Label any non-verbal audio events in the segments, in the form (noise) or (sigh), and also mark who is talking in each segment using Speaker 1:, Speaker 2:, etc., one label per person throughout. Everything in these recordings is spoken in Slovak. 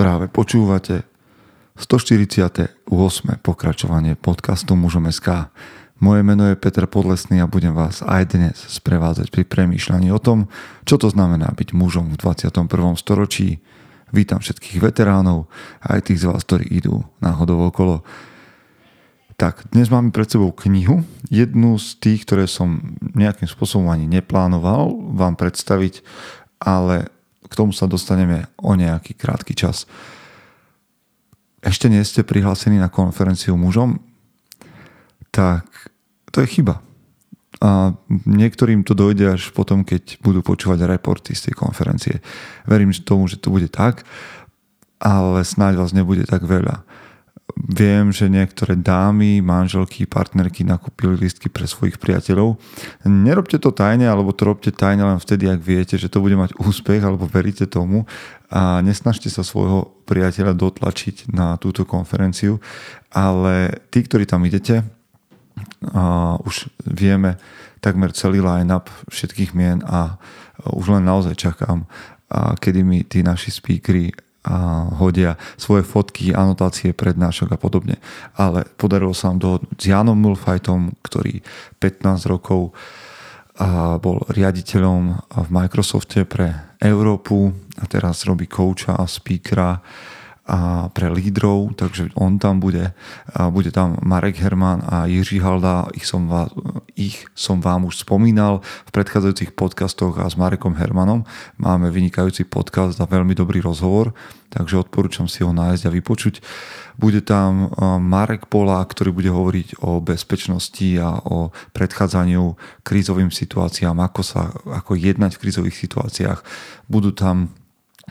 Speaker 1: Práve počúvate 148. pokračovanie podcastu Mužom SK. Moje meno je Peter Podlesný a budem vás aj dnes sprevázať pri premýšľaní o tom, čo to znamená byť mužom v 21. storočí. Vítam všetkých veteránov, aj tých z vás, ktorí idú náhodou okolo. Tak, dnes máme pred sebou knihu, jednu z tých, ktoré som nejakým spôsobom ani neplánoval vám predstaviť, ale k tomu sa dostaneme o nejaký krátky čas ešte nie ste prihlásení na konferenciu mužom, tak to je chyba. A niektorým to dojde až potom, keď budú počúvať reporty z tej konferencie. Verím tomu, že to bude tak, ale snáď vás nebude tak veľa. Viem, že niektoré dámy, manželky, partnerky nakúpili listky pre svojich priateľov. Nerobte to tajne, alebo to robte tajne len vtedy, ak viete, že to bude mať úspech, alebo veríte tomu a nesnažte sa svojho priateľa dotlačiť na túto konferenciu, ale tí, ktorí tam idete, a už vieme takmer celý line-up všetkých mien a už len naozaj čakám, a kedy mi tí naši speakery a hodia svoje fotky, anotácie, prednášok a podobne. Ale podarilo sa nám dohodnúť s Janom Mulfajtom, ktorý 15 rokov bol riaditeľom v Microsofte pre Európu a teraz robí kouča a speakera pre lídrov, takže on tam bude. Bude tam Marek Herman a Jiří Halda, ich som, vás, ich som vám už spomínal v predchádzajúcich podcastoch a s Marekom Hermanom. Máme vynikajúci podcast a veľmi dobrý rozhovor, takže odporúčam si ho nájsť a vypočuť. Bude tam Marek Pola, ktorý bude hovoriť o bezpečnosti a o predchádzaniu krízovým situáciám, ako, sa, ako jednať v krízových situáciách. Budú tam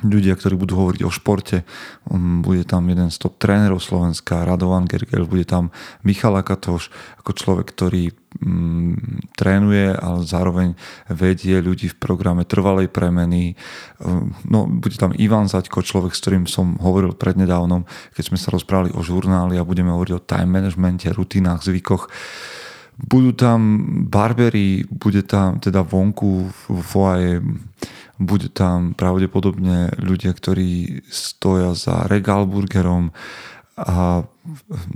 Speaker 1: ľudia, ktorí budú hovoriť o športe. Um, bude tam jeden z top trénerov Slovenska, Radovan Gergel, bude tam Michal Akatoš ako človek, ktorý um, trénuje, ale zároveň vedie ľudí v programe trvalej premeny. Um, no, bude tam Ivan Zaďko, človek, s ktorým som hovoril prednedávnom, keď sme sa rozprávali o žurnáli a budeme hovoriť o time managemente, rutinách, zvykoch. Budú tam barbery, bude tam teda vonku v foaje bude tam pravdepodobne ľudia, ktorí stoja za regálburgerom a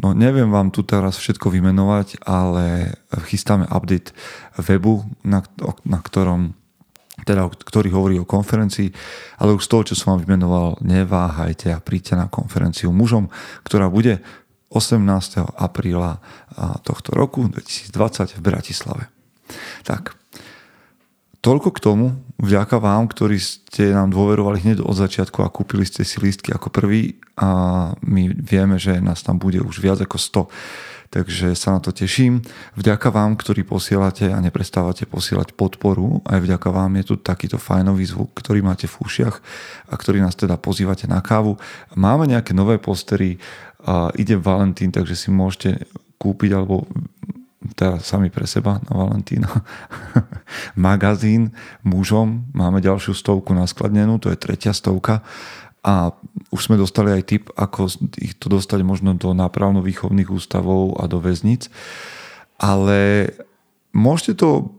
Speaker 1: no neviem vám tu teraz všetko vymenovať, ale chystáme update webu, na, na ktorom teda, ktorý hovorí o konferencii, ale už z toho, čo som vám vymenoval, neváhajte a príďte na konferenciu mužom, ktorá bude 18. apríla tohto roku 2020 v Bratislave. Tak, Toľko k tomu, vďaka vám, ktorí ste nám dôverovali hneď od začiatku a kúpili ste si lístky ako prvý a my vieme, že nás tam bude už viac ako 100. Takže sa na to teším. Vďaka vám, ktorí posielate a neprestávate posielať podporu, aj vďaka vám je tu takýto fajnový zvuk, ktorý máte v ušiach a ktorý nás teda pozývate na kávu. Máme nejaké nové postery, ide Valentín, takže si môžete kúpiť alebo teraz sami pre seba na Valentína (laughs) magazín mužom. Máme ďalšiu stovku naskladnenú, to je tretia stovka a už sme dostali aj tip, ako ich to dostať možno do nápravno-výchovných ústavov a do väznic. Ale môžete to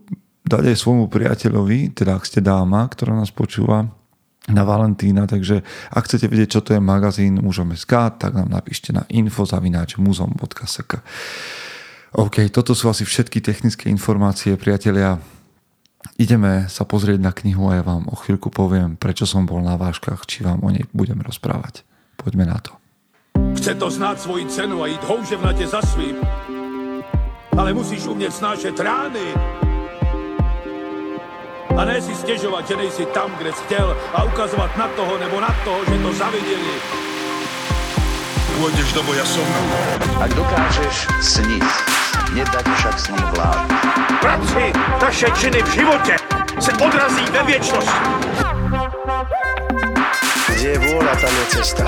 Speaker 1: dať aj svojmu priateľovi, teda ak ste dáma, ktorá nás počúva, na Valentína, takže ak chcete vedieť, čo to je magazín mužom.sk, tak nám napíšte na info.muzom.sk. OK, toto sú asi všetky technické informácie, priatelia. Ideme sa pozrieť na knihu a ja vám o chvíľku poviem, prečo som bol na váškach, či vám o nej budem rozprávať. Poďme na to.
Speaker 2: Chce to znát svoji cenu a jít houževnatě za svým. Ale musíš umět snášet rány. A ne si stěžovat, že nejsi tam, kde jsi chtěl a ukazovat na toho nebo na toho, že to zaviděli. Pôjdeš do boja som.
Speaker 3: Ak dokážeš sniť, nedať však s ním vlád.
Speaker 2: Práci, taše činy v živote se odrazí ve věčnosti.
Speaker 3: Kde je vôľa, tam je cesta.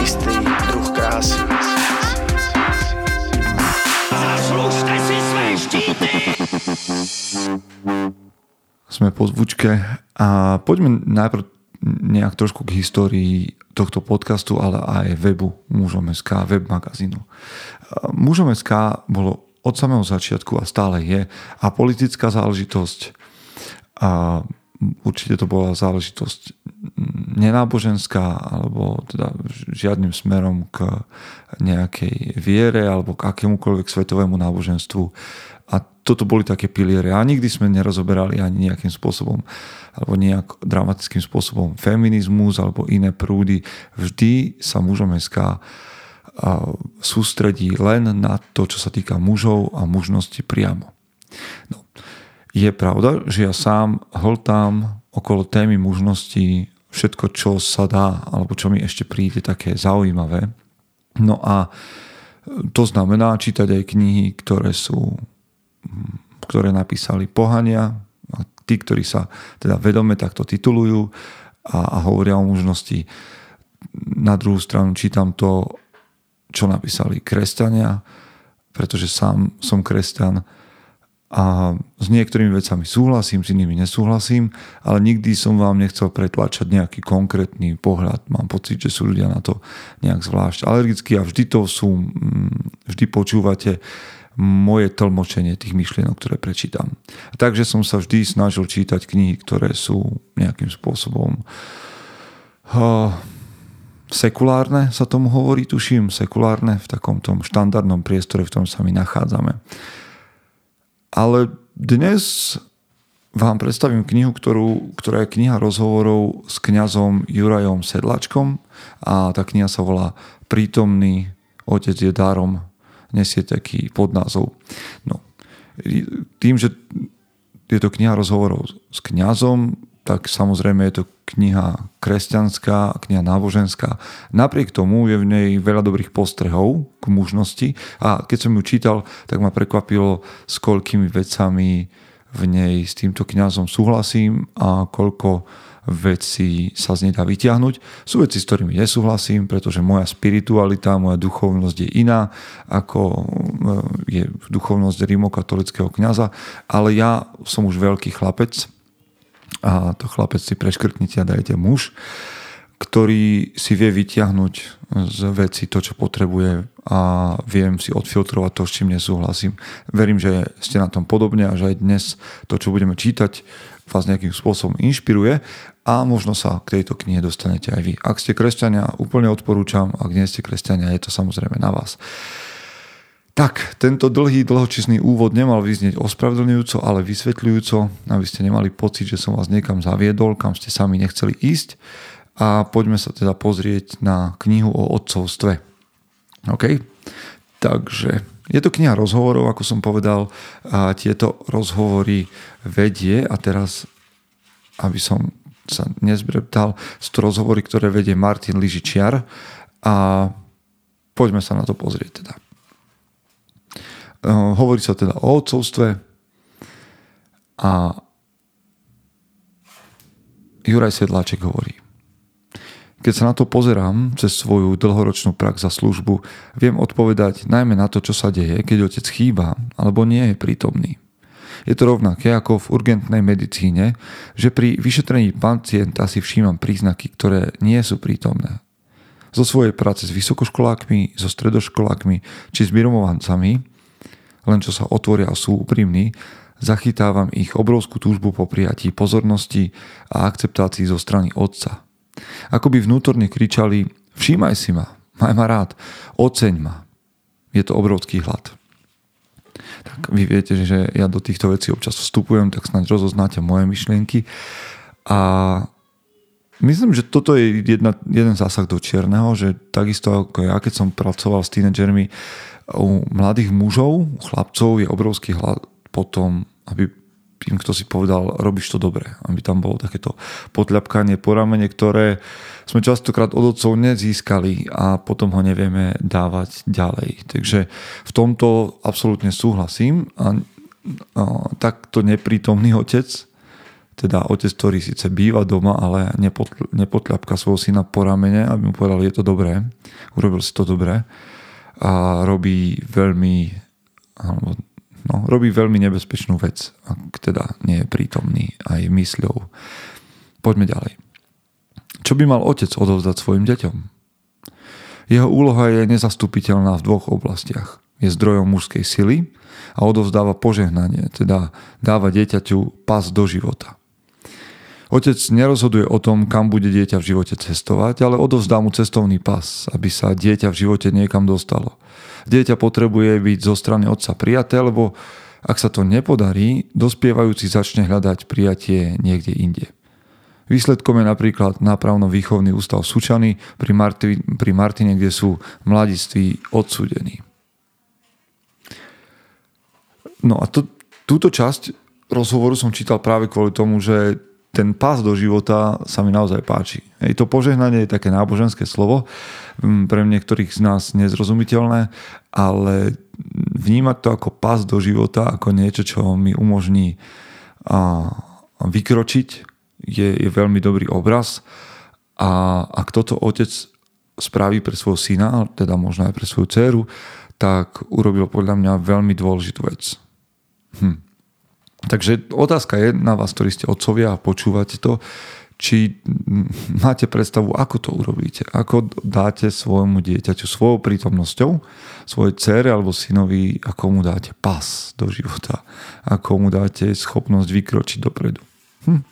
Speaker 3: Istý druh krásy.
Speaker 2: Zaslužte si své štíty!
Speaker 1: Sme po zvučke a poďme najprv nejak trošku k histórii tohto podcastu, ale aj webu Mužom.sk, web magazínu. Mužom.sk bolo od samého začiatku a stále je a politická záležitosť a určite to bola záležitosť nenáboženská alebo teda žiadnym smerom k nejakej viere alebo k akémukoľvek svetovému náboženstvu. A toto boli také piliere. A nikdy sme nerozoberali ani nejakým spôsobom alebo nejak dramatickým spôsobom feminizmus alebo iné prúdy. Vždy sa mužom SK sústredí len na to, čo sa týka mužov a mužnosti priamo. No. Je pravda, že ja sám hltám okolo témy mužnosti všetko, čo sa dá, alebo čo mi ešte príde také zaujímavé. No a to znamená čítať aj knihy, ktoré sú ktoré napísali pohania, a tí, ktorí sa teda vedome takto titulujú a, a hovoria o mužnosti. Na druhú stranu čítam to, čo napísali kresťania, pretože sám som kresťan a s niektorými vecami súhlasím, s inými nesúhlasím, ale nikdy som vám nechcel pretlačať nejaký konkrétny pohľad. Mám pocit, že sú ľudia na to nejak zvlášť alergickí a vždy to sú, mm, vždy počúvate moje tlmočenie tých myšlienok, ktoré prečítam. Takže som sa vždy snažil čítať knihy, ktoré sú nejakým spôsobom uh, sekulárne, sa tomu hovorí, tuším, sekulárne v takom tom štandardnom priestore, v ktorom sa my nachádzame. Ale dnes vám predstavím knihu, ktorú, ktorá je kniha rozhovorov s kňazom Jurajom Sedlačkom a tá kniha sa volá Prítomný otec je darom, nesie taký podnázov. No, tým, že je to kniha rozhovorov s kňazom, tak samozrejme je to kniha kresťanská, kniha náboženská. Napriek tomu je v nej veľa dobrých postrehov k mužnosti a keď som ju čítal, tak ma prekvapilo, s koľkými vecami v nej s týmto kňazom súhlasím a koľko veci sa z nej dá vyťahnuť. Sú veci, s ktorými nesúhlasím, pretože moja spiritualita, moja duchovnosť je iná ako e, je duchovnosť rímokatolického kňaza, ale ja som už veľký chlapec, a to chlapec si preškrtnite a dajte muž, ktorý si vie vyťahnuť z veci to, čo potrebuje a viem si odfiltrovať to, s čím nesúhlasím. Verím, že ste na tom podobne a že aj dnes to, čo budeme čítať, vás nejakým spôsobom inšpiruje a možno sa k tejto knihe dostanete aj vy. Ak ste kresťania, úplne odporúčam, ak nie ste kresťania, je to samozrejme na vás. Tak, tento dlhý, dlhočísny úvod nemal vyznieť ospravedlňujúco, ale vysvetľujúco, aby ste nemali pocit, že som vás niekam zaviedol, kam ste sami nechceli ísť. A poďme sa teda pozrieť na knihu o odcovstve. OK? Takže je to kniha rozhovorov, ako som povedal. A tieto rozhovory vedie, a teraz, aby som sa nezbreptal, sú to rozhovory, ktoré vedie Martin Ližičiar. A poďme sa na to pozrieť teda. Hovorí sa teda o otcovstve a Juraj Sedláček hovorí. Keď sa na to pozerám cez svoju dlhoročnú prax za službu, viem odpovedať najmä na to, čo sa deje, keď otec chýba alebo nie je prítomný. Je to rovnaké ako v urgentnej medicíne, že pri vyšetrení pacienta si všímam príznaky, ktoré nie sú prítomné. Zo svojej práce s vysokoškolákmi, so stredoškolákmi či s birmovancami len čo sa otvoria a sú úprimní, zachytávam ich obrovskú túžbu po prijatí pozornosti a akceptácii zo strany otca. Ako by vnútorne kričali, všímaj si ma, maj ma rád, oceň ma. Je to obrovský hlad. Tak vy viete, že ja do týchto vecí občas vstupujem, tak snáď rozoznáte moje myšlienky. A myslím, že toto je jedna, jeden zásah do čierneho, že takisto ako ja, keď som pracoval s tínedžermi, u mladých mužov, u chlapcov je obrovský hlad potom, aby im kto si povedal, robíš to dobre. Aby tam bolo takéto podľapkanie po ramene, ktoré sme častokrát od otcov nezískali a potom ho nevieme dávať ďalej. Takže v tomto absolútne súhlasím. A, a takto neprítomný otec, teda otec, ktorý síce býva doma, ale nepotľapka svojho syna po ramene, aby mu povedal, je to dobré, urobil si to dobré, a robí veľmi alebo, no, robí veľmi nebezpečnú vec, ak teda nie je prítomný aj mysľou. Poďme ďalej. Čo by mal otec odovzdať svojim deťom? Jeho úloha je nezastupiteľná v dvoch oblastiach. Je zdrojom mužskej sily a odovzdáva požehnanie, teda dáva dieťaťu pas do života. Otec nerozhoduje o tom, kam bude dieťa v živote cestovať, ale odovzdá mu cestovný pas, aby sa dieťa v živote niekam dostalo. Dieťa potrebuje byť zo strany otca prijaté, lebo ak sa to nepodarí, dospievajúci začne hľadať prijatie niekde inde. Výsledkom je napríklad nápravno-výchovný ústav Sučany pri, Marti, pri Martine, kde sú mladiství odsudení. No a to, túto časť rozhovoru som čítal práve kvôli tomu, že ten pás do života sa mi naozaj páči. Ej, to požehnanie je také náboženské slovo, pre niektorých z nás nezrozumiteľné, ale vnímať to ako pás do života, ako niečo, čo mi umožní a, vykročiť, je, je veľmi dobrý obraz. A ak toto otec spraví pre svojho syna, teda možno aj pre svoju dceru, tak urobil podľa mňa veľmi dôležitú vec. Hm. Takže otázka je na vás, ktorí ste otcovia a počúvate to, či máte predstavu, ako to urobíte. Ako dáte svojmu dieťaťu svojou prítomnosťou, svojej dcere alebo synovi, ako mu dáte pas do života. Ako mu dáte schopnosť vykročiť dopredu. Hm.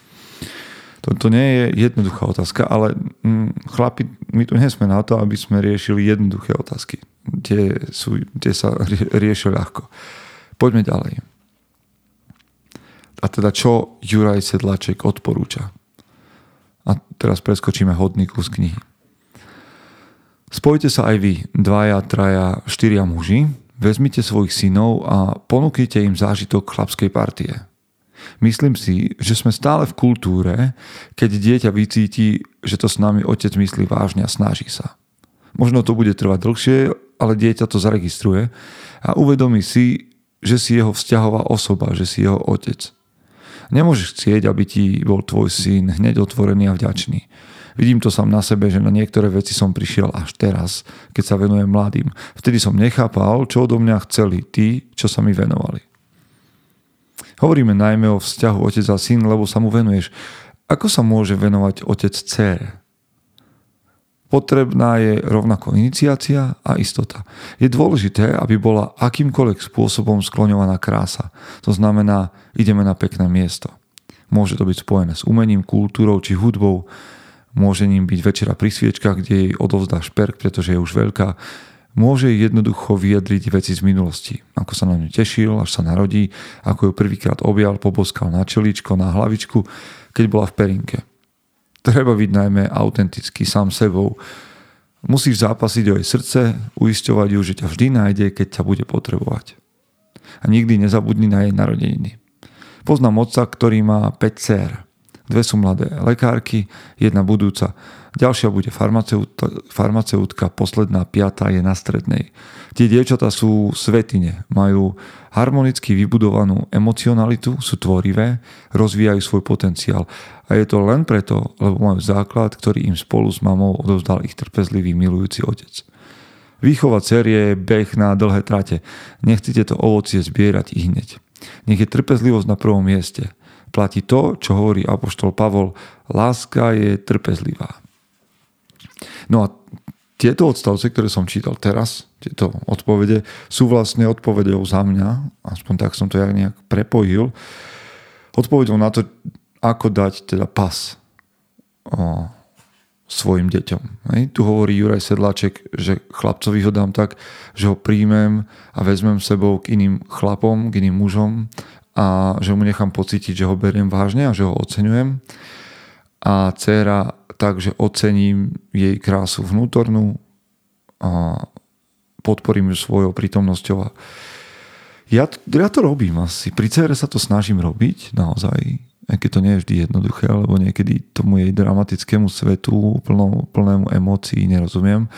Speaker 1: To nie je jednoduchá otázka, ale hm, chlapi, my tu nie sme na to, aby sme riešili jednoduché otázky. Tie, sú, tie sa riešia ľahko. Poďme ďalej. A teda čo Juraj Sedlaček odporúča? A teraz preskočíme hodný kus knihy. Spojte sa aj vy, dvaja, traja, štyria muži, vezmite svojich synov a ponúkite im zážitok chlapskej partie. Myslím si, že sme stále v kultúre, keď dieťa vycíti, že to s nami otec myslí vážne a snaží sa. Možno to bude trvať dlhšie, ale dieťa to zaregistruje a uvedomí si, že si jeho vzťahová osoba, že si jeho otec. Nemôžeš chcieť, aby ti bol tvoj syn hneď otvorený a vďačný. Vidím to sám na sebe, že na niektoré veci som prišiel až teraz, keď sa venujem mladým. Vtedy som nechápal, čo odo mňa chceli tí, čo sa mi venovali. Hovoríme najmä o vzťahu otec a syn, lebo sa mu venuješ. Ako sa môže venovať otec cére? Potrebná je rovnako iniciácia a istota. Je dôležité, aby bola akýmkoľvek spôsobom skloňovaná krása. To znamená, ideme na pekné miesto. Môže to byť spojené s umením, kultúrou či hudbou. Môže ním byť večera pri sviečkach, kde jej odovzdá šperk, pretože je už veľká. Môže jednoducho vyjadriť veci z minulosti. Ako sa na ňu tešil, až sa narodí, ako ju prvýkrát objal, poboskal na čeličko, na hlavičku, keď bola v perinke treba byť najmä autentický sám sebou. Musíš zápasiť o jej srdce, uisťovať ju, že ťa vždy nájde, keď ťa bude potrebovať. A nikdy nezabudni na jej narodeniny. Poznám otca, ktorý má 5 dcer. Dve sú mladé lekárky, jedna budúca. Ďalšia bude farmaceutka, farmaceutka, posledná piata je na strednej. Tie dievčatá sú svetine, majú harmonicky vybudovanú emocionalitu, sú tvorivé, rozvíjajú svoj potenciál. A je to len preto, lebo majú základ, ktorý im spolu s mamou odovzdal ich trpezlivý milujúci otec. Výchova cer je beh na dlhé trate. Nechcete to ovocie zbierať i hneď. Nech je trpezlivosť na prvom mieste. Platí to, čo hovorí apoštol Pavol, láska je trpezlivá. No a tieto odstavce, ktoré som čítal teraz, tieto odpovede, sú vlastne odpovedou za mňa, aspoň tak som to ja nejak prepojil, odpovedou na to, ako dať teda pas o, svojim deťom. Hej. Tu hovorí Juraj Sedláček, že chlapcovi ho dám tak, že ho príjmem a vezmem sebou k iným chlapom, k iným mužom a že mu nechám pocítiť, že ho beriem vážne a že ho oceňujem. A dcera takže ocením jej krásu vnútornú a podporím ju svojou prítomnosťou. Ja, ja to robím asi. Pri cére sa to snažím robiť naozaj, aj keď to nie je vždy jednoduché, alebo niekedy tomu jej dramatickému svetu, plno, plnému emócií nerozumiem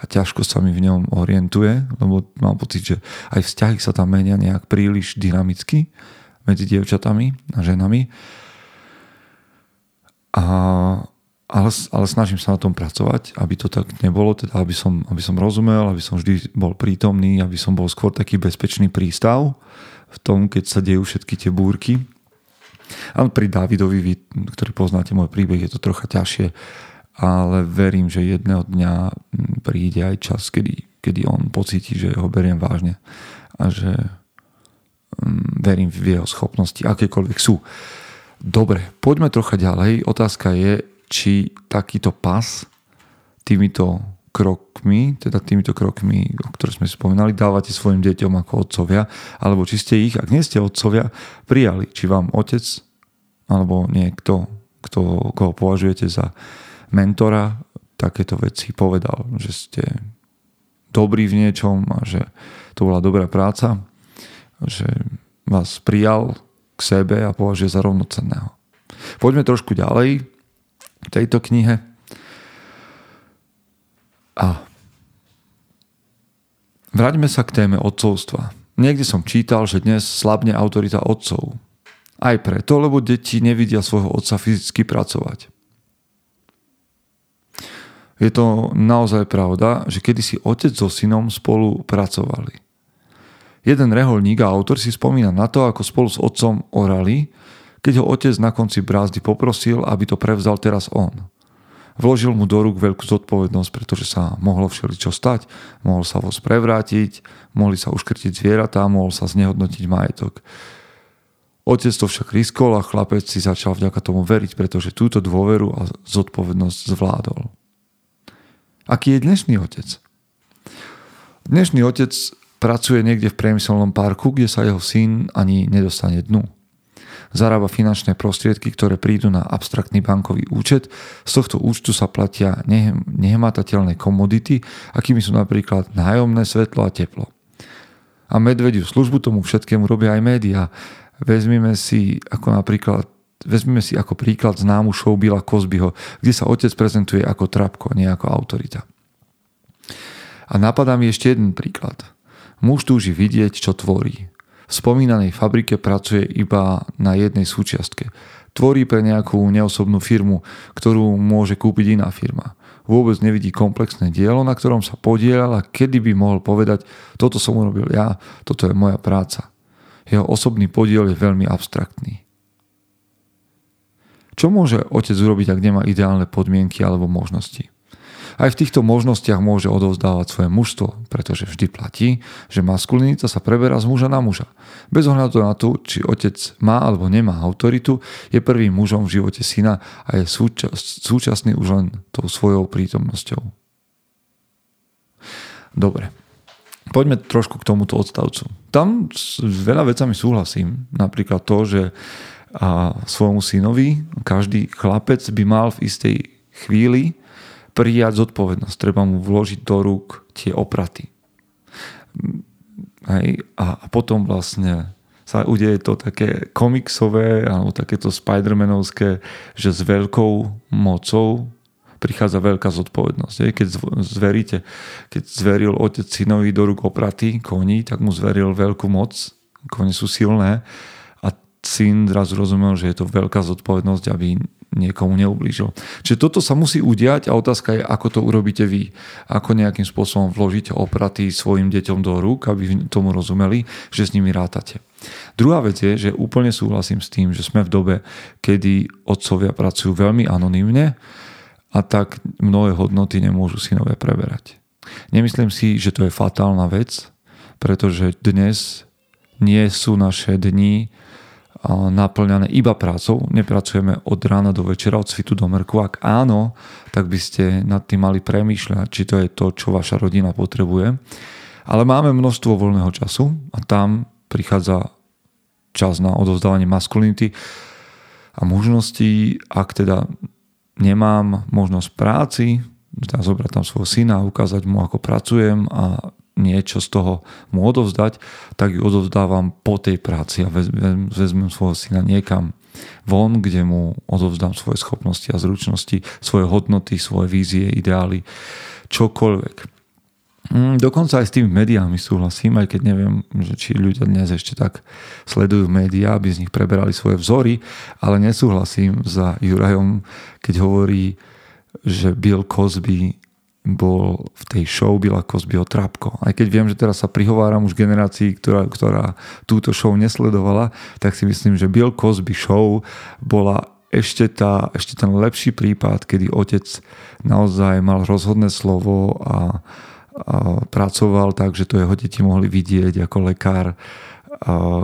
Speaker 1: a ťažko sa mi v ňom orientuje, lebo mám pocit, že aj vzťahy sa tam menia nejak príliš dynamicky medzi dievčatami a ženami. A ale, ale snažím sa na tom pracovať, aby to tak nebolo, teda aby som, aby som rozumel, aby som vždy bol prítomný, aby som bol skôr taký bezpečný prístav v tom, keď sa dejú všetky tie búrky. A pri Davidovi, vy, ktorý poznáte môj príbeh, je to trocha ťažšie, ale verím, že jedného dňa príde aj čas, kedy, kedy on pocíti, že ho beriem vážne a že verím v jeho schopnosti, akékoľvek sú. Dobre, poďme trocha ďalej. Otázka je, či takýto pas týmito krokmi, teda týmito krokmi, o ktoré sme spomínali, dávate svojim deťom ako otcovia, alebo či ste ich, ak nie ste otcovia, prijali. Či vám otec alebo niekto, kto, koho považujete za mentora, takéto veci povedal, že ste dobrí v niečom a že to bola dobrá práca, že vás prijal k sebe a považuje za rovnocenného. Poďme trošku ďalej v tejto knihe. A vráťme sa k téme odcovstva. Niekde som čítal, že dnes slabne autorita otcov. Aj preto, lebo deti nevidia svojho otca fyzicky pracovať. Je to naozaj pravda, že kedysi otec so synom spolu pracovali. Jeden reholník a autor si spomína na to, ako spolu s otcom orali, keď ho otec na konci brázdy poprosil, aby to prevzal teraz on. Vložil mu do rúk veľkú zodpovednosť, pretože sa mohlo všeličo stať, mohol sa voz prevrátiť, mohli sa uškrtiť zvieratá, mohol sa znehodnotiť majetok. Otec to však riskol a chlapec si začal vďaka tomu veriť, pretože túto dôveru a zodpovednosť zvládol. Aký je dnešný otec? Dnešný otec pracuje niekde v priemyselnom parku, kde sa jeho syn ani nedostane dnu. Zarába finančné prostriedky, ktoré prídu na abstraktný bankový účet. Z tohto účtu sa platia nehmatateľné komodity, akými sú napríklad nájomné svetlo a teplo. A medvediu službu tomu všetkému robia aj médiá. Vezmime si ako napríklad vezmeme si ako príklad známu show Billa Cosbyho, kde sa otec prezentuje ako trapko, nie ako autorita. A napadá mi ešte jeden príklad. Muž túži vidieť, čo tvorí. V spomínanej fabrike pracuje iba na jednej súčiastke. Tvorí pre nejakú neosobnú firmu, ktorú môže kúpiť iná firma. Vôbec nevidí komplexné dielo, na ktorom sa podielal a kedy by mohol povedať, toto som urobil ja, toto je moja práca. Jeho osobný podiel je veľmi abstraktný. Čo môže otec urobiť, ak nemá ideálne podmienky alebo možnosti? Aj v týchto možnostiach môže odovzdávať svoje mužstvo, pretože vždy platí, že maskulinita sa preberá z muža na muža. Bez ohľadu na to, či otec má alebo nemá autoritu, je prvým mužom v živote syna a je súčasný už len tou svojou prítomnosťou. Dobre, poďme trošku k tomuto odstavcu. Tam s veľa vecami súhlasím. Napríklad to, že a svojmu synovi. Každý chlapec by mal v istej chvíli prijať zodpovednosť. Treba mu vložiť do rúk tie opraty. Hej. A potom vlastne sa udeje to také komiksové alebo takéto Spidermanovské, že s veľkou mocou prichádza veľká zodpovednosť. Hej. Keď zveríte, keď zveril otec synovi do rúk opraty koní, tak mu zveril veľkú moc. Kone sú silné syn zrazu rozumel, že je to veľká zodpovednosť, aby niekomu neublížil. Čiže toto sa musí udiať a otázka je, ako to urobíte vy. Ako nejakým spôsobom vložíte opraty svojim deťom do rúk, aby tomu rozumeli, že s nimi rátate. Druhá vec je, že úplne súhlasím s tým, že sme v dobe, kedy otcovia pracujú veľmi anonymne a tak mnohé hodnoty nemôžu synové preberať. Nemyslím si, že to je fatálna vec, pretože dnes nie sú naše dni naplňané iba prácou, nepracujeme od rána do večera, od svitu do mrku. Ak áno, tak by ste nad tým mali premýšľať, či to je to, čo vaša rodina potrebuje. Ale máme množstvo voľného času a tam prichádza čas na odovzdávanie maskulinity a možností, ak teda nemám možnosť práci, teda zobrať tam svojho syna ukázať mu, ako pracujem a niečo z toho mu odovzdať, tak ju odovzdávam po tej práci a vezmem, vezmem svojho syna niekam von, kde mu odovzdám svoje schopnosti a zručnosti, svoje hodnoty, svoje vízie, ideály, čokoľvek. Mm, dokonca aj s tými médiami súhlasím, aj keď neviem, že či ľudia dnes ešte tak sledujú médiá, aby z nich preberali svoje vzory, ale nesúhlasím za Jurajom, keď hovorí, že Bill Cosby bol v tej show Bila Cosbyho Trápko. Aj keď viem, že teraz sa prihováram už generácii, ktorá, ktorá túto show nesledovala, tak si myslím, že Bill Cosby show bola ešte, tá, ešte ten lepší prípad, kedy otec naozaj mal rozhodné slovo a, a pracoval tak, že to jeho deti mohli vidieť ako lekár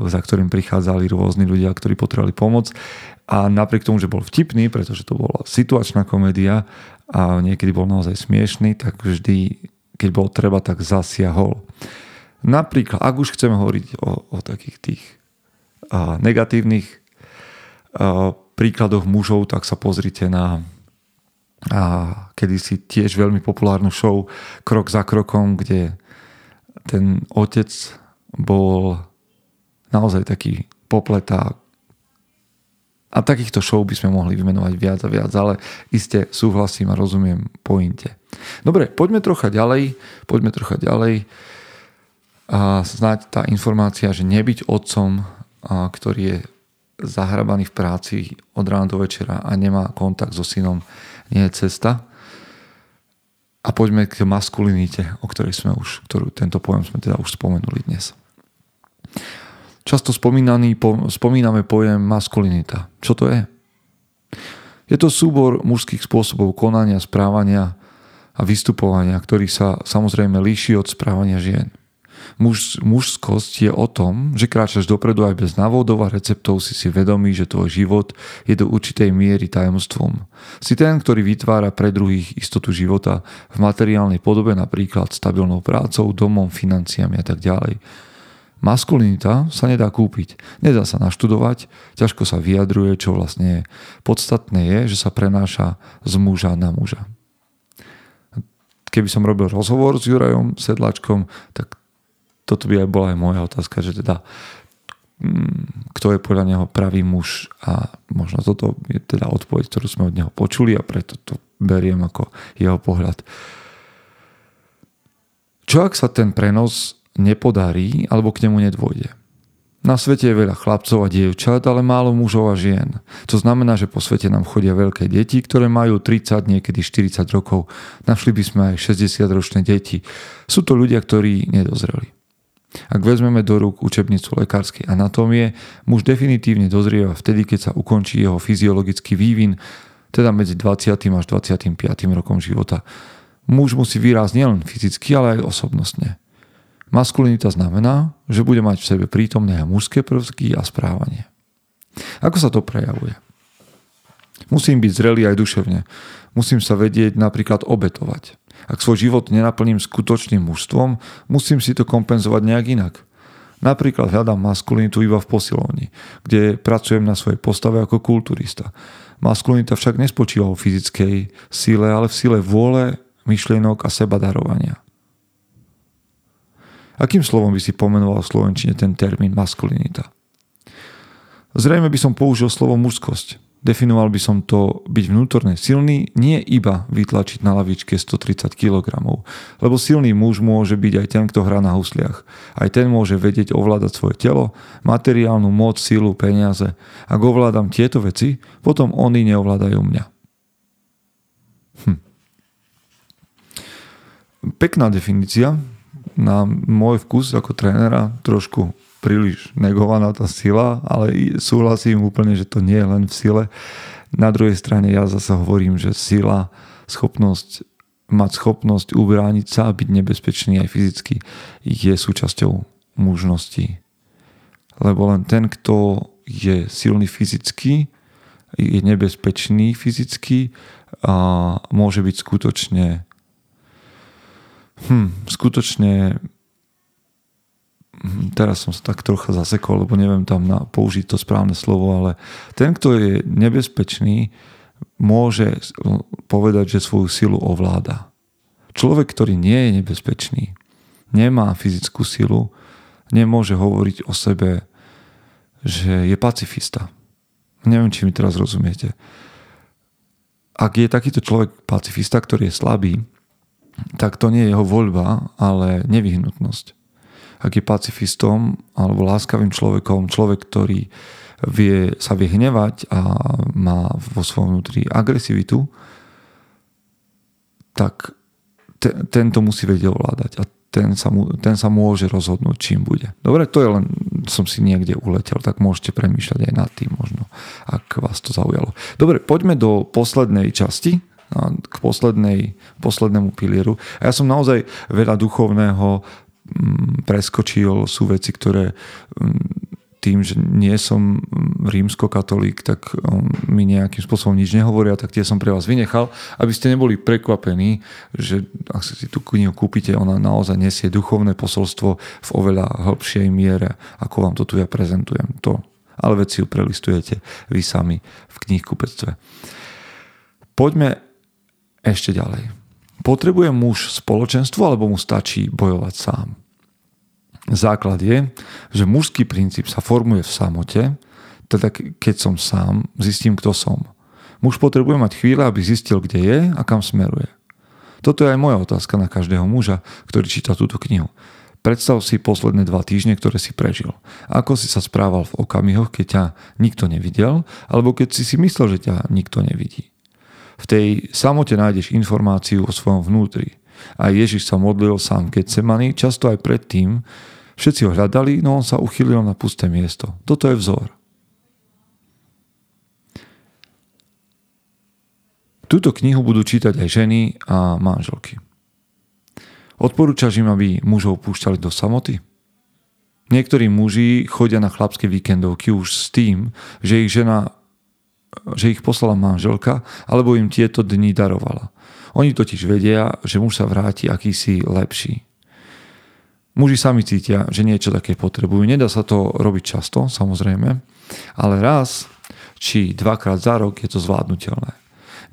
Speaker 1: za ktorým prichádzali rôzni ľudia, ktorí potrebovali pomoc. A napriek tomu, že bol vtipný, pretože to bola situačná komédia a niekedy bol naozaj smiešný, tak vždy, keď bol treba, tak zasiahol. Napríklad, ak už chceme hovoriť o, o takých tých a, negatívnych a, príkladoch mužov, tak sa pozrite na a kedysi tiež veľmi populárnu show Krok za krokom, kde ten otec bol naozaj taký popletá. A takýchto show by sme mohli vymenovať viac a viac, ale iste súhlasím a rozumiem pointe. Dobre, poďme trocha ďalej, poďme trocha ďalej a snáď tá informácia, že nebyť otcom, ktorý je zahrabaný v práci od rána do večera a nemá kontakt so synom, nie je cesta. A poďme k maskulinite, o ktorej sme už, ktorú tento pojem sme teda už spomenuli dnes. Často spomínaný, po, spomíname pojem maskulinita. Čo to je? Je to súbor mužských spôsobov konania, správania a vystupovania, ktorý sa samozrejme líši od správania žien. Muž, mužskosť je o tom, že kráčaš dopredu aj bez návodov a receptov si si vedomý, že tvoj život je do určitej miery tajomstvom. Si ten, ktorý vytvára pre druhých istotu života v materiálnej podobe, napríklad stabilnou prácou, domom, financiami a tak ďalej. Maskulinita sa nedá kúpiť, nedá sa naštudovať, ťažko sa vyjadruje, čo vlastne je. Podstatné je, že sa prenáša z muža na muža. Keby som robil rozhovor s Jurajom Sedlačkom, tak toto by aj bola aj moja otázka, že teda mm, kto je podľa neho pravý muž a možno toto je teda odpoveď, ktorú sme od neho počuli a preto to beriem ako jeho pohľad. Čo ak sa ten prenos nepodarí alebo k nemu nedôjde? Na svete je veľa chlapcov a dievčat, ale málo mužov a žien. To znamená, že po svete nám chodia veľké deti, ktoré majú 30, niekedy 40 rokov. Našli by sme aj 60-ročné deti. Sú to ľudia, ktorí nedozreli. Ak vezmeme do rúk učebnicu lekárskej anatómie, muž definitívne dozrieva vtedy, keď sa ukončí jeho fyziologický vývin, teda medzi 20. až 25. rokom života. Muž musí výraz nielen fyzicky, ale aj osobnostne. Maskulinita znamená, že bude mať v sebe prítomné mužské prvky a správanie. Ako sa to prejavuje? Musím byť zrelý aj duševne. Musím sa vedieť napríklad obetovať. Ak svoj život nenaplním skutočným mužstvom, musím si to kompenzovať nejak inak. Napríklad hľadám maskulinitu iba v posilovni, kde pracujem na svojej postave ako kulturista. Maskulinita však nespočíva v fyzickej sile, ale v sile vôle, myšlienok a seba darovania. Akým slovom by si pomenoval v Slovenčine ten termín maskulinita? Zrejme by som použil slovo mužskosť. Definoval by som to byť vnútorne silný, nie iba vytlačiť na lavičke 130 kg. Lebo silný muž môže byť aj ten, kto hrá na husliach. Aj ten môže vedieť ovládať svoje telo, materiálnu moc, silu, peniaze. Ak ovládam tieto veci, potom oni neovládajú mňa. Hm. Pekná definícia, na môj vkus ako trénera trošku príliš negovaná tá sila, ale súhlasím úplne, že to nie je len v sile. Na druhej strane ja zase hovorím, že sila, schopnosť mať schopnosť ubrániť sa a byť nebezpečný aj fyzicky je súčasťou mužnosti. Lebo len ten, kto je silný fyzicky, je nebezpečný fyzicky a môže byť skutočne hm, skutočne Mhm, teraz som sa tak trocha zasekol, lebo neviem tam na, použiť to správne slovo, ale ten, kto je nebezpečný, môže povedať, že svoju silu ovláda. Človek, ktorý nie je nebezpečný, nemá fyzickú silu, nemôže hovoriť o sebe, že je pacifista. Neviem, či mi teraz rozumiete. Ak je takýto človek pacifista, ktorý je slabý, tak to nie je jeho voľba, ale nevyhnutnosť ak je pacifistom alebo láskavým človekom, človek, ktorý vie, sa vie hnevať a má vo svojom vnútri agresivitu, tak te, tento musí vedieť ovládať a ten sa, mu, ten sa môže rozhodnúť, čím bude. Dobre, to je len, som si niekde uletel, tak môžete premýšľať aj nad tým možno, ak vás to zaujalo. Dobre, poďme do poslednej časti, k poslednej, poslednému pilieru. A ja som naozaj veľa duchovného mm, preskočil, sú veci, ktoré mm, tým, že nie som rímskokatolík, tak mi nejakým spôsobom nič nehovoria, tak tie som pre vás vynechal, aby ste neboli prekvapení, že ak si tú knihu kúpite, ona naozaj nesie duchovné posolstvo v oveľa hĺbšej miere, ako vám to tu ja prezentujem. To. Ale veci ju prelistujete vy sami v knihkupectve. Poďme ešte ďalej. Potrebuje muž spoločenstvo alebo mu stačí bojovať sám? Základ je, že mužský princíp sa formuje v samote, teda keď som sám, zistím, kto som. Muž potrebuje mať chvíľu, aby zistil, kde je a kam smeruje. Toto je aj moja otázka na každého muža, ktorý číta túto knihu. Predstav si posledné dva týždne, ktoré si prežil. Ako si sa správal v okamihoch, keď ťa nikto nevidel, alebo keď si si myslel, že ťa nikto nevidí. V tej samote nájdeš informáciu o svojom vnútri. A Ježiš sa modlil sám Getsemani, často aj predtým, Všetci ho hľadali, no on sa uchylil na pusté miesto. Toto je vzor. Túto knihu budú čítať aj ženy a manželky. Odporúčaš im, aby mužov púšťali do samoty? Niektorí muži chodia na chlapské víkendovky už s tým, že ich žena že ich poslala manželka, alebo im tieto dni darovala. Oni totiž vedia, že muž sa vráti akýsi lepší. Muži sami cítia, že niečo také potrebujú. Nedá sa to robiť často, samozrejme, ale raz či dvakrát za rok je to zvládnutelné.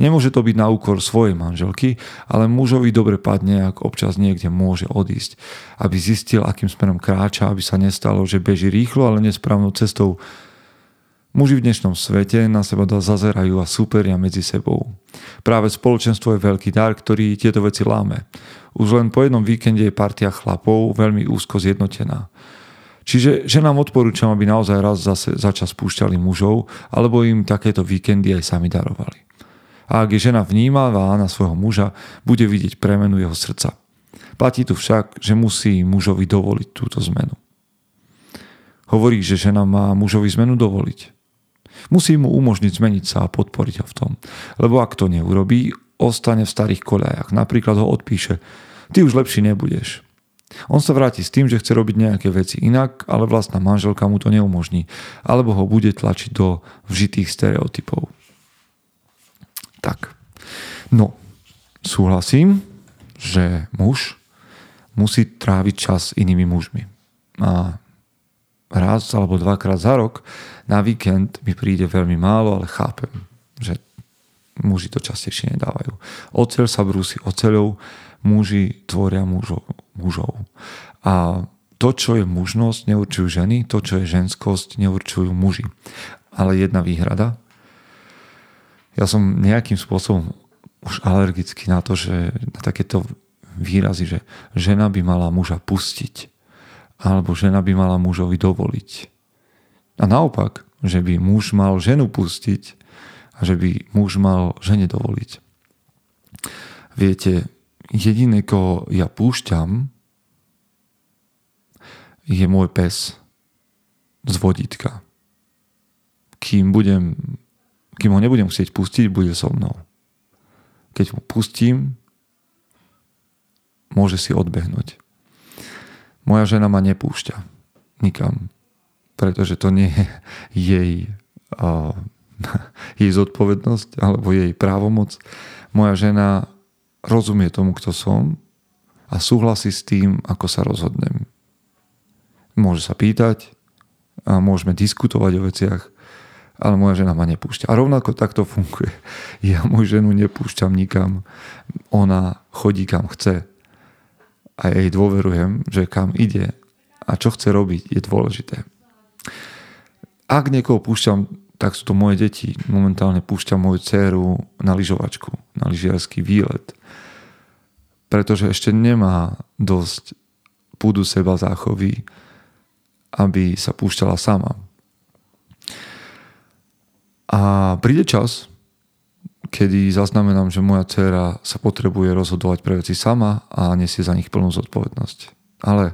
Speaker 1: Nemôže to byť na úkor svojej manželky, ale mužovi dobre padne, ak občas niekde môže odísť, aby zistil, akým smerom kráča, aby sa nestalo, že beží rýchlo, ale nesprávnou cestou. Muži v dnešnom svete na seba zazerajú a súperia medzi sebou. Práve spoločenstvo je veľký dar, ktorý tieto veci láme. Už len po jednom víkende je partia chlapov veľmi úzko zjednotená. Čiže že nám odporúčam, aby naozaj raz zase začas spúšťali mužov, alebo im takéto víkendy aj sami darovali. A ak je žena vnímavá na svojho muža, bude vidieť premenu jeho srdca. Platí tu však, že musí mužovi dovoliť túto zmenu. Hovorí, že žena má mužovi zmenu dovoliť. Musí mu umožniť zmeniť sa a podporiť ho v tom. Lebo ak to neurobí, ostane v starých koľajach. Napríklad ho odpíše, ty už lepší nebudeš. On sa vráti s tým, že chce robiť nejaké veci inak, ale vlastná manželka mu to neumožní, alebo ho bude tlačiť do vžitých stereotypov. Tak. No, súhlasím, že muž musí tráviť čas inými mužmi. A raz alebo dvakrát za rok na víkend mi príde veľmi málo, ale chápem, že muži to častejšie nedávajú. Oceľ sa brúsi oceľou, muži tvoria mužov. mužov. A to, čo je mužnosť, neurčujú ženy, to, čo je ženskosť, neurčujú muži. Ale jedna výhrada. Ja som nejakým spôsobom už alergický na to, že na takéto výrazy, že žena by mala muža pustiť alebo žena by mala mužovi dovoliť. A naopak, že by muž mal ženu pustiť a že by muž mal žene dovoliť. Viete, jediné, koho ja púšťam, je môj pes z vodítka. Kým, budem, kým ho nebudem chcieť pustiť, bude so mnou. Keď ho pustím, môže si odbehnúť. Moja žena ma nepúšťa nikam, pretože to nie je (laughs) jej uh, (laughs) jej zodpovednosť alebo jej právomoc. Moja žena rozumie tomu, kto som a súhlasí s tým, ako sa rozhodnem. Môže sa pýtať a môžeme diskutovať o veciach, ale moja žena ma nepúšťa. A rovnako takto funguje. (laughs) Ja moju ženu nepúšťam nikam. Ona chodí kam chce. A jej dôverujem, že kam ide a čo chce robiť je dôležité. Ak niekoho púšťam tak sú to moje deti. Momentálne púšťam moju dceru na lyžovačku, na lyžiarský výlet. Pretože ešte nemá dosť púdu seba záchovy, aby sa púšťala sama. A príde čas, kedy zaznamenám, že moja dcera sa potrebuje rozhodovať pre veci sama a nesie za nich plnú zodpovednosť. Ale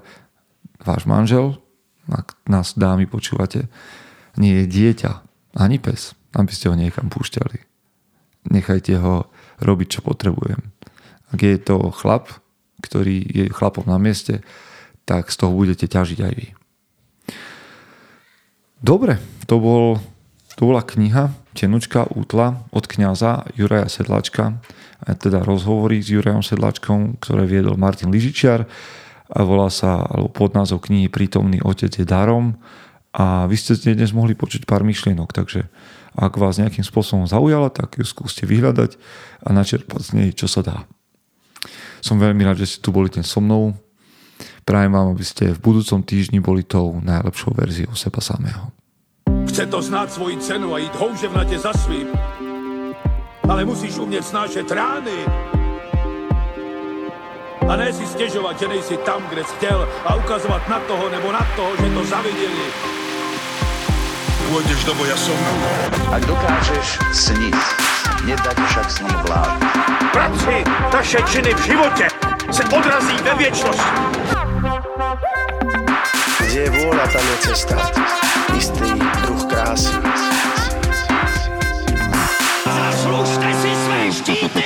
Speaker 1: váš manžel, ak nás dámy počúvate, nie je dieťa, ani pes, aby ste ho niekam púšťali. Nechajte ho robiť, čo potrebujem. Ak je to chlap, ktorý je chlapom na mieste, tak z toho budete ťažiť aj vy. Dobre, to, bol, to bola kniha Tenučka útla od kňaza Juraja Sedlačka, a teda rozhovory s Jurajom Sedlačkom, ktoré viedol Martin Ližičiar a volá sa, alebo pod názov knihy Prítomný otec je darom a vy ste dnes mohli počuť pár myšlienok, takže ak vás nejakým spôsobom zaujala, tak ju skúste vyhľadať a načerpať z nej, čo sa dá. Som veľmi rád, že ste tu boli dnes so mnou. Prajem vám, aby ste v budúcom týždni boli tou najlepšou verziou seba samého.
Speaker 2: Chce to znát svoji cenu a jít houževnatě za svým. Ale musíš umět snášet rány. A ne si stěžovat, že nejsi tam, kde jsi chtěl a ukazovat na toho nebo na toho, že to zaviděli. Pôjdeš do boja som.
Speaker 3: Ak dokážeš sniť, nedať však snom vlád.
Speaker 2: Práci, taše činy v životě se odrazí ve věčnosti.
Speaker 4: Kde je vôľa, tam je cesta. Istý krásy.
Speaker 5: Zaslužte si své štíty!